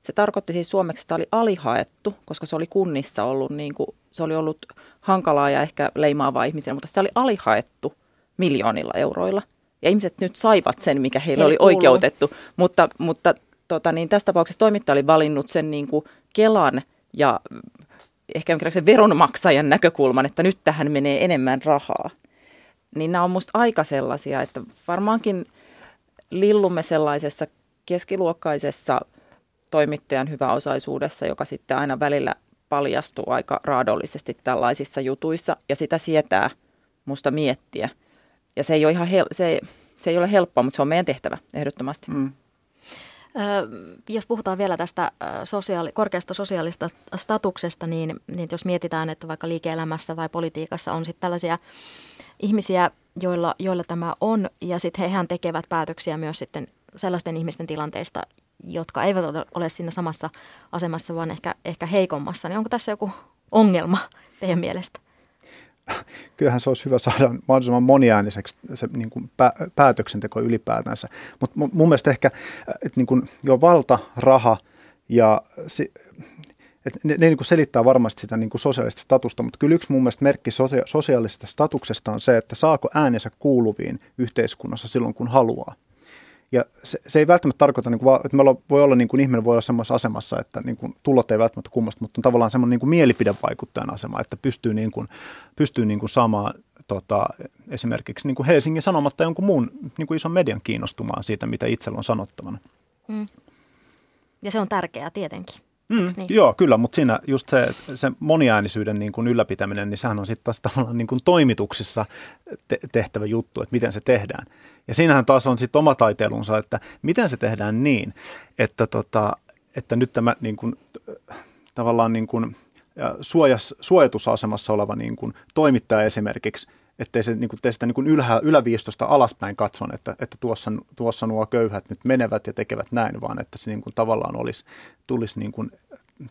Se tarkoitti siis suomeksi, että oli alihaettu, koska se oli kunnissa ollut, niin kuin, se oli ollut hankalaa ja ehkä leimaavaa ihmisiä, mutta se oli alihaettu miljoonilla euroilla. Ja ihmiset nyt saivat sen, mikä heille oli kuuluu. oikeutettu, mutta, mutta tota, niin tässä tapauksessa toimittaja oli valinnut sen niin kuin Kelan ja ehkä jonkinlaisen veronmaksajan näkökulman, että nyt tähän menee enemmän rahaa. Niin nämä on musta aika sellaisia, että varmaankin lillumme sellaisessa keskiluokkaisessa toimittajan hyväosaisuudessa, joka sitten aina välillä paljastuu aika raadollisesti tällaisissa jutuissa, ja sitä sietää musta miettiä. Ja se ei ole, ihan hel- se, se ei ole helppoa, mutta se on meidän tehtävä ehdottomasti. Mm jos puhutaan vielä tästä sosiaali, korkeasta sosiaalista statuksesta, niin, niin jos mietitään, että vaikka liike-elämässä tai politiikassa on sitten tällaisia ihmisiä, joilla, joilla tämä on, ja sitten hehän tekevät päätöksiä myös sitten sellaisten ihmisten tilanteista, jotka eivät ole siinä samassa asemassa, vaan ehkä, ehkä heikommassa, niin onko tässä joku ongelma teidän mielestä? Kyllähän se olisi hyvä saada mahdollisimman moniääniseksi se niin kuin pä, päätöksenteko ylipäätänsä. Mutta mun mielestä ehkä että niin kuin jo valta, raha ja se, et ne, ne niin kuin selittää varmasti sitä niin kuin sosiaalista statusta, mutta kyllä yksi mun mielestä merkki sosia- sosiaalisesta statuksesta on se, että saako äänensä kuuluviin yhteiskunnassa silloin, kun haluaa. Ja se, se ei välttämättä tarkoita, niin kuin, että me voi olla niin kuin, ihminen voi olla semmoisessa asemassa, että niin kuin, tulot ei välttämättä kummasta, mutta on tavallaan semmoinen niin kuin mielipidevaikuttajan asema, että pystyy, niin kuin, pystyy niin kuin saamaan tota, esimerkiksi niin kuin Helsingin Sanomatta jonkun muun niin kuin ison median kiinnostumaan siitä, mitä itsellä on sanottavana. Mm. Ja se on tärkeää tietenkin. Mm, niin? Joo, kyllä, mutta siinä just se, se moniäänisyyden niin kuin ylläpitäminen, niin sehän on sitten taas tavallaan niin kuin toimituksissa te- tehtävä juttu, että miten se tehdään. Ja siinähän taas on sitten oma taiteilunsa, että miten se tehdään niin, että, tota, että nyt tämä niin kuin, tavallaan niin kuin, suojas, suojatusasemassa oleva niin kuin, toimittaja esimerkiksi, ettei se niin kuin, tee sitä niin kuin ylhä, yläviistosta alaspäin katson, että, että tuossa, tuossa nuo köyhät nyt menevät ja tekevät näin, vaan että se niin kuin, tavallaan olisi, tulisi niin kuin,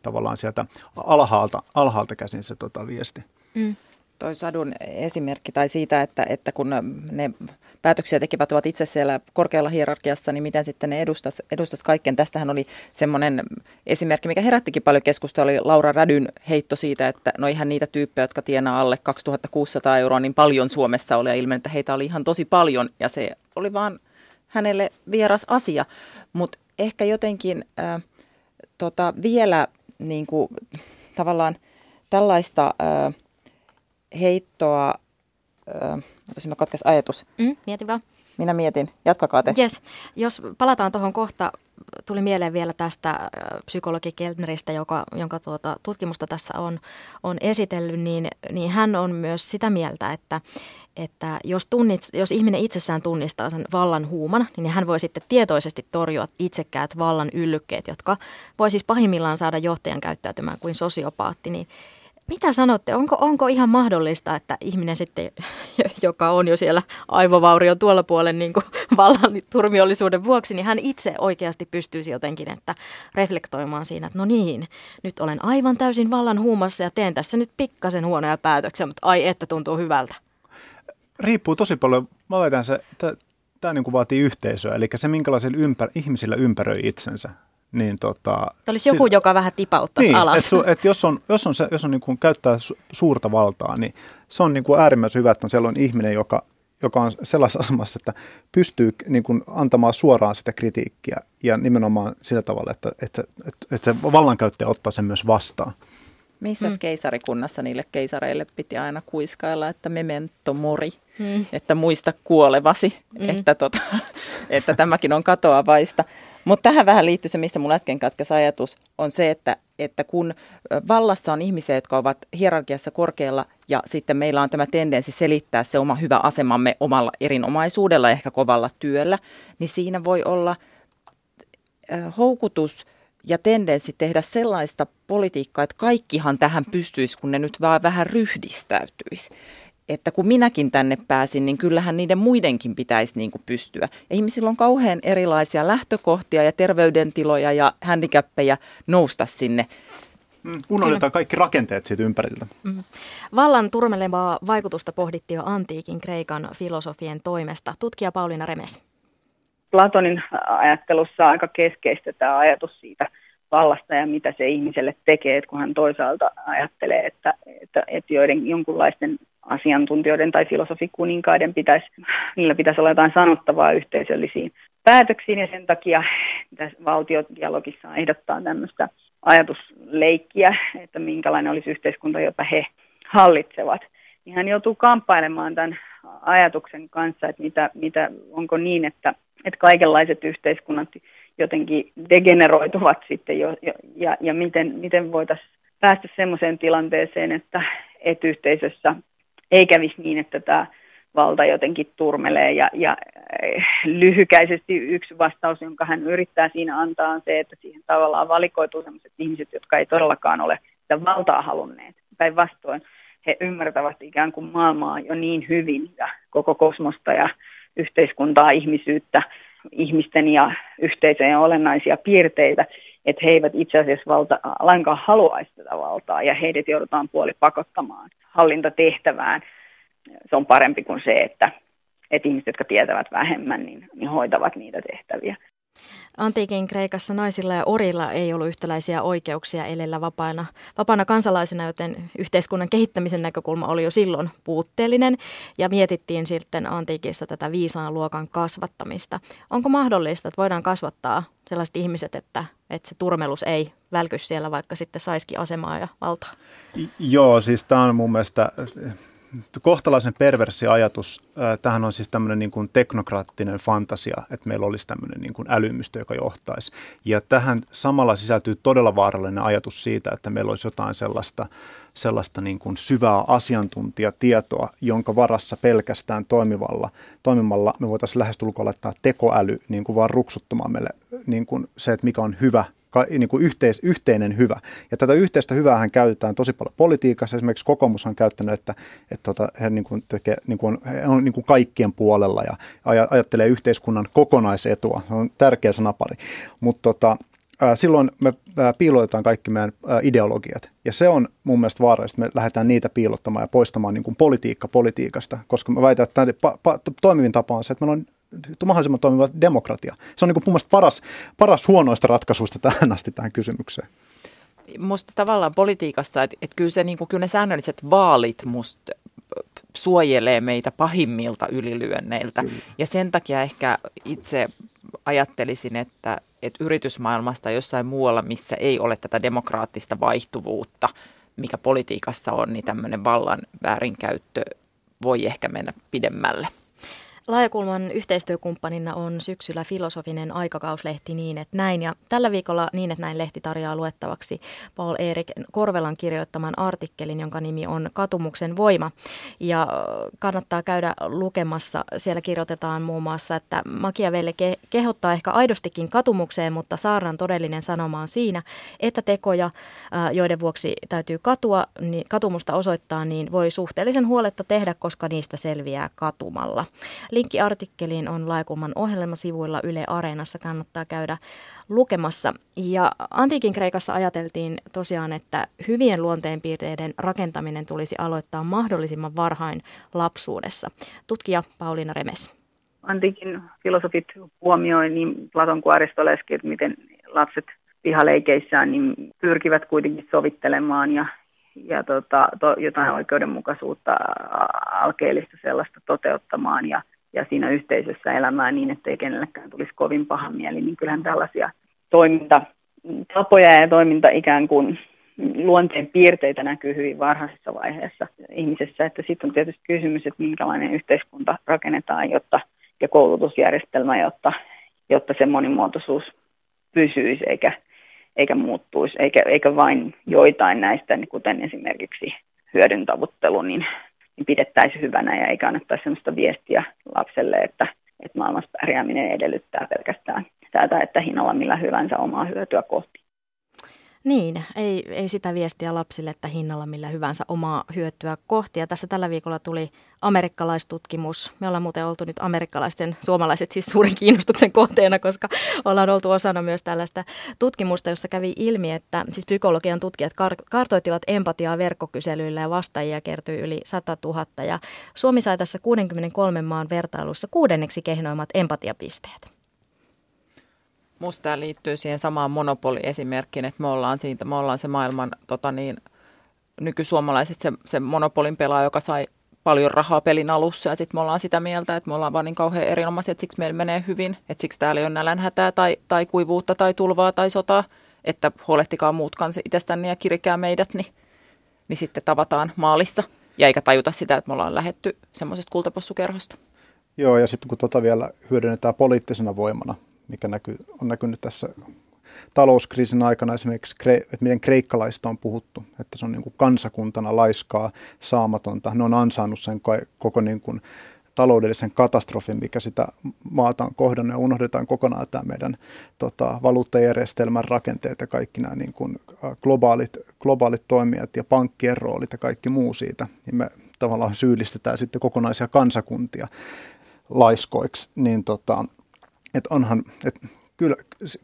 tavallaan sieltä alhaalta, alhaalta käsin se tota, viesti. Mm toi sadun esimerkki tai siitä, että, että kun ne päätöksiä tekevät ovat itse siellä korkealla hierarkiassa, niin miten sitten ne edustas, edustas kaikkeen. Tästähän oli semmoinen esimerkki, mikä herättikin paljon keskustelua, oli Laura Rädyn heitto siitä, että no ihan niitä tyyppejä, jotka tienaa alle 2600 euroa, niin paljon Suomessa oli ja ilmen, että heitä oli ihan tosi paljon ja se oli vaan hänelle vieras asia. Mutta ehkä jotenkin äh, tota, vielä niin kuin, tavallaan tällaista... Äh, heittoa, äh, mä katkes ajatus. Mm, mieti vaan. Minä mietin. Jatkakaa te. Yes. Jos palataan tuohon kohta, tuli mieleen vielä tästä psykologi joka, jonka tuota, tutkimusta tässä on, on esitellyt, niin, niin hän on myös sitä mieltä, että, että jos, tunnit, jos ihminen itsessään tunnistaa sen vallan huuman, niin hän voi sitten tietoisesti torjua itsekkäät vallan yllykkeet, jotka voi siis pahimmillaan saada johtajan käyttäytymään kuin sosiopaatti. Niin mitä sanotte, onko, onko ihan mahdollista, että ihminen sitten, joka on jo siellä aivovaurion tuolla puolen niin kuin vallan turmiollisuuden vuoksi, niin hän itse oikeasti pystyisi jotenkin että reflektoimaan siinä, että no niin, nyt olen aivan täysin vallan huumassa ja teen tässä nyt pikkasen huonoja päätöksiä, mutta ai että tuntuu hyvältä. Riippuu tosi paljon, mä väitän se, että tämä niin vaatii yhteisöä, eli se minkälaisilla ympär, ihmisillä ympäröi itsensä niin tota, olisi joku, si- joka vähän tipauttaisi niin, alas. Et, et jos on, jos on, se, jos on niin kuin käyttää su- suurta valtaa, niin se on niin kuin äärimmäisen hyvä, että on sellainen ihminen, joka, joka on sellaisessa asemassa, että pystyy niin kuin antamaan suoraan sitä kritiikkiä ja nimenomaan sillä tavalla, että, että, että, että se vallankäyttäjä ottaa sen myös vastaan. Missä mm. keisarikunnassa niille keisareille piti aina kuiskailla, että memento mori, mm. että muista kuolevasi, mm. että, tota, että tämäkin on katoavaista. Mutta tähän vähän liittyy se, mistä mun äsken katkesi ajatus, on se, että, että kun vallassa on ihmisiä, jotka ovat hierarkiassa korkealla ja sitten meillä on tämä tendenssi selittää se oma hyvä asemamme omalla erinomaisuudella, ehkä kovalla työllä, niin siinä voi olla houkutus ja tendenssi tehdä sellaista politiikkaa, että kaikkihan tähän pystyisi, kun ne nyt vaan vähän ryhdistäytyisi että kun minäkin tänne pääsin, niin kyllähän niiden muidenkin pitäisi niin kuin pystyä. Ja ihmisillä on kauhean erilaisia lähtökohtia ja terveydentiloja ja handicappeja nousta sinne mm, Unohdetaan kaikki rakenteet siitä ympäriltä. Mm. Vallan turmelevaa vaikutusta pohdittiin jo antiikin Kreikan filosofien toimesta. Tutkija Pauliina Remes. Platonin ajattelussa on aika keskeistä tämä ajatus siitä vallasta ja mitä se ihmiselle tekee, kun hän toisaalta ajattelee, että, että, että joiden jonkunlaisten asiantuntijoiden tai filosofikuninkaiden pitäisi, niillä pitäisi olla jotain sanottavaa yhteisöllisiin päätöksiin ja sen takia tässä valtiodialogissa ehdottaa tämmöistä ajatusleikkiä, että minkälainen olisi yhteiskunta, jota he hallitsevat. Niin hän joutuu kamppailemaan tämän ajatuksen kanssa, että mitä, mitä, onko niin, että, että kaikenlaiset yhteiskunnat jotenkin degeneroituvat sitten jo, jo, ja, ja miten, miten voitaisiin päästä semmoiseen tilanteeseen, että, että yhteisössä ei kävisi niin, että tämä valta jotenkin turmelee. Ja, ja eh, lyhykäisesti yksi vastaus, jonka hän yrittää siinä antaa, on se, että siihen tavallaan valikoituu sellaiset ihmiset, jotka ei todellakaan ole sitä valtaa halunneet. Päinvastoin he ymmärtävät ikään kuin maailmaa jo niin hyvin ja koko kosmosta ja yhteiskuntaa, ihmisyyttä, ihmisten ja yhteisöjen olennaisia piirteitä, että he eivät itse asiassa valta, lainkaan haluaisi tätä valtaa ja heidät joudutaan puoli pakottamaan hallintatehtävään. Se on parempi kuin se, että, että ihmiset, jotka tietävät vähemmän, niin, niin hoitavat niitä tehtäviä. Antiikin Kreikassa naisilla ja orilla ei ollut yhtäläisiä oikeuksia elellä vapaana, vapaana kansalaisena, joten yhteiskunnan kehittämisen näkökulma oli jo silloin puutteellinen ja mietittiin sitten antiikissa tätä viisaan luokan kasvattamista. Onko mahdollista, että voidaan kasvattaa sellaiset ihmiset, että, että se turmelus ei välky siellä, vaikka sitten saisikin asemaa ja valtaa? Joo, siis tämä on mun mielestä kohtalaisen perversi ajatus. Tähän on siis tämmöinen niin kuin teknokraattinen fantasia, että meillä olisi tämmöinen niin kuin älymystö, joka johtaisi. Ja tähän samalla sisältyy todella vaarallinen ajatus siitä, että meillä olisi jotain sellaista, sellaista niin kuin syvää asiantuntijatietoa, jonka varassa pelkästään toimivalla, toimimalla me voitaisiin lähestulkoon laittaa tekoäly niin kuin vaan ruksuttamaan meille niin kuin se, että mikä on hyvä niin kuin yhteis, yhteinen hyvä. Ja tätä yhteistä hyvää käytetään tosi paljon politiikassa. Esimerkiksi kokoomus on käyttänyt, että, että tota, he, niin kuin tekee, niin kuin, he on niin kuin kaikkien puolella ja ajattelee yhteiskunnan kokonaisetua. Se on tärkeä sanapari. Mutta tota, silloin me piilotetaan kaikki meidän ideologiat. Ja se on mun mielestä vaarallista, että me lähdetään niitä piilottamaan ja poistamaan niin kuin politiikka politiikasta, koska mä väitän, että toimivin tapa on se, että meillä on mahdollisimman toimiva demokratia. Se on niin kuin mun paras, paras huonoista ratkaisuista tähän asti tähän kysymykseen. Musta tavallaan politiikassa, että, että kyllä, se, niin kuin, kyllä ne säännölliset vaalit musta suojelee meitä pahimmilta ylilyönneiltä. Kyllä. Ja sen takia ehkä itse ajattelisin, että, että yritysmaailmasta jossain muualla, missä ei ole tätä demokraattista vaihtuvuutta, mikä politiikassa on, niin tämmöinen vallan väärinkäyttö voi ehkä mennä pidemmälle. Laajakulman yhteistyökumppanina on syksyllä filosofinen aikakauslehti niin, että näin. Ja tällä viikolla niin, että näin lehti tarjoaa luettavaksi Paul Erik Korvelan kirjoittaman artikkelin, jonka nimi on Katumuksen voima. Ja kannattaa käydä lukemassa. Siellä kirjoitetaan muun muassa, että Machiavelli ke- kehottaa ehkä aidostikin katumukseen, mutta Saaran todellinen sanoma on siinä, että tekoja, joiden vuoksi täytyy katua, niin katumusta osoittaa, niin voi suhteellisen huoletta tehdä, koska niistä selviää katumalla. Linkki artikkeliin on Laikumman ohjelmasivuilla Yle Areenassa, kannattaa käydä lukemassa. Ja antiikin Kreikassa ajateltiin tosiaan, että hyvien luonteenpiirteiden rakentaminen tulisi aloittaa mahdollisimman varhain lapsuudessa. Tutkija Pauliina Remes. Antiikin filosofit huomioi niin Platon kuin Aristoleskin, että miten lapset pihaleikeissään niin pyrkivät kuitenkin sovittelemaan ja, ja tota, to, jotain oikeudenmukaisuutta, alkeellista sellaista toteuttamaan. Ja ja siinä yhteisössä elämään niin, ettei kenellekään tulisi kovin paha mieli, niin kyllähän tällaisia toimintatapoja ja toiminta ikään kuin luonteen piirteitä näkyy hyvin varhaisessa vaiheessa ihmisessä. Että sitten on tietysti kysymys, että minkälainen yhteiskunta rakennetaan jotta, ja koulutusjärjestelmä, jotta, jotta se monimuotoisuus pysyisi eikä, eikä muuttuisi, eikä, eikä vain joitain näistä, kuten esimerkiksi hyödyntavuttelu, niin niin pidettäisiin hyvänä ja eikä annettaisi sellaista viestiä lapselle, että, että maailmassa pärjääminen edellyttää pelkästään tätä, että hinnalla millä hyvänsä omaa hyötyä kohti. Niin, ei, ei sitä viestiä lapsille, että hinnalla millä hyvänsä omaa hyötyä kohti. Ja tässä tällä viikolla tuli amerikkalaistutkimus. Me ollaan muuten oltu nyt amerikkalaisten, suomalaiset siis suuren kiinnostuksen kohteena, koska ollaan oltu osana myös tällaista tutkimusta, jossa kävi ilmi, että siis psykologian tutkijat kar- kartoittivat empatiaa verkkokyselyillä ja vastaajia kertyi yli 100 000. Ja Suomi sai tässä 63 maan vertailussa kuudenneksi kehnoimmat empatiapisteet. Musta tämä liittyy siihen samaan monopoliesimerkkiin, että me ollaan, siitä, me ollaan se maailman tota niin, nykysuomalaiset se, se monopolin pelaaja, joka sai paljon rahaa pelin alussa ja sitten me ollaan sitä mieltä, että me ollaan vaan niin kauhean erinomaisia, että siksi meillä menee hyvin, että siksi täällä ei ole nälänhätää tai, tai kuivuutta tai tulvaa tai sotaa, että huolehtikaa muut kanssa itsestänne ja kirikää meidät, niin, niin sitten tavataan maalissa ja eikä tajuta sitä, että me ollaan lähetty semmoisesta kultapossukerhosta. Joo, ja sitten kun tota vielä hyödynnetään poliittisena voimana, mikä näkyy, on näkynyt tässä talouskriisin aikana. Esimerkiksi, että miten kreikkalaista on puhuttu, että se on niin kuin kansakuntana laiskaa, saamatonta. Ne on ansainnut sen koko niin kuin taloudellisen katastrofin, mikä sitä maata on kohdannut ja unohdetaan kokonaan tämä meidän tota, valuuttajärjestelmän rakenteet ja kaikki nämä niin kuin, globaalit, globaalit toimijat ja pankkien roolit ja kaikki muu siitä, niin me tavallaan syyllistetään sitten kokonaisia kansakuntia laiskoiksi, niin tota, että onhan, että kyllä,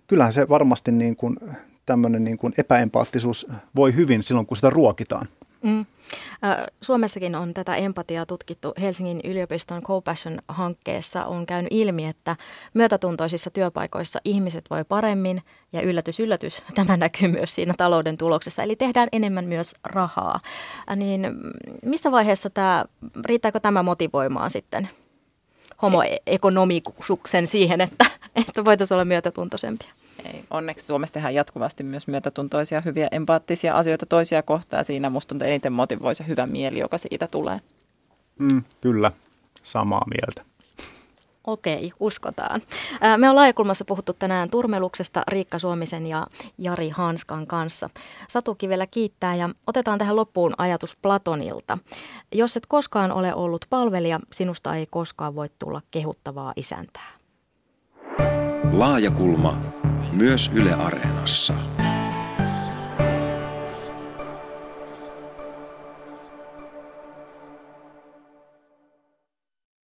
kyllähän se varmasti niin kuin, tämmöinen niin kuin epäempaattisuus voi hyvin silloin, kun sitä ruokitaan. Mm. Suomessakin on tätä empatiaa tutkittu. Helsingin yliopiston Compassion-hankkeessa on käynyt ilmi, että myötätuntoisissa työpaikoissa ihmiset voi paremmin ja yllätys, yllätys, tämä näkyy myös siinä talouden tuloksessa. Eli tehdään enemmän myös rahaa. Niin missä vaiheessa tämä, riittääkö tämä motivoimaan sitten homoekonomikuksen siihen, että, että voitaisiin olla myötätuntoisempia. Ei, onneksi Suomessa tehdään jatkuvasti myös myötätuntoisia, hyviä, empaattisia asioita toisia kohtaan. Siinä musta eniten motivoi se hyvä mieli, joka siitä tulee. Mm, kyllä, samaa mieltä. Okei, uskotaan. Me ollaan laajakulmassa puhuttu tänään turmeluksesta Riikka Suomisen ja Jari Hanskan kanssa. Satu Kivelä kiittää ja otetaan tähän loppuun ajatus Platonilta. Jos et koskaan ole ollut palvelija, sinusta ei koskaan voi tulla kehuttavaa isäntää. Laajakulma myös Yle Areenassa.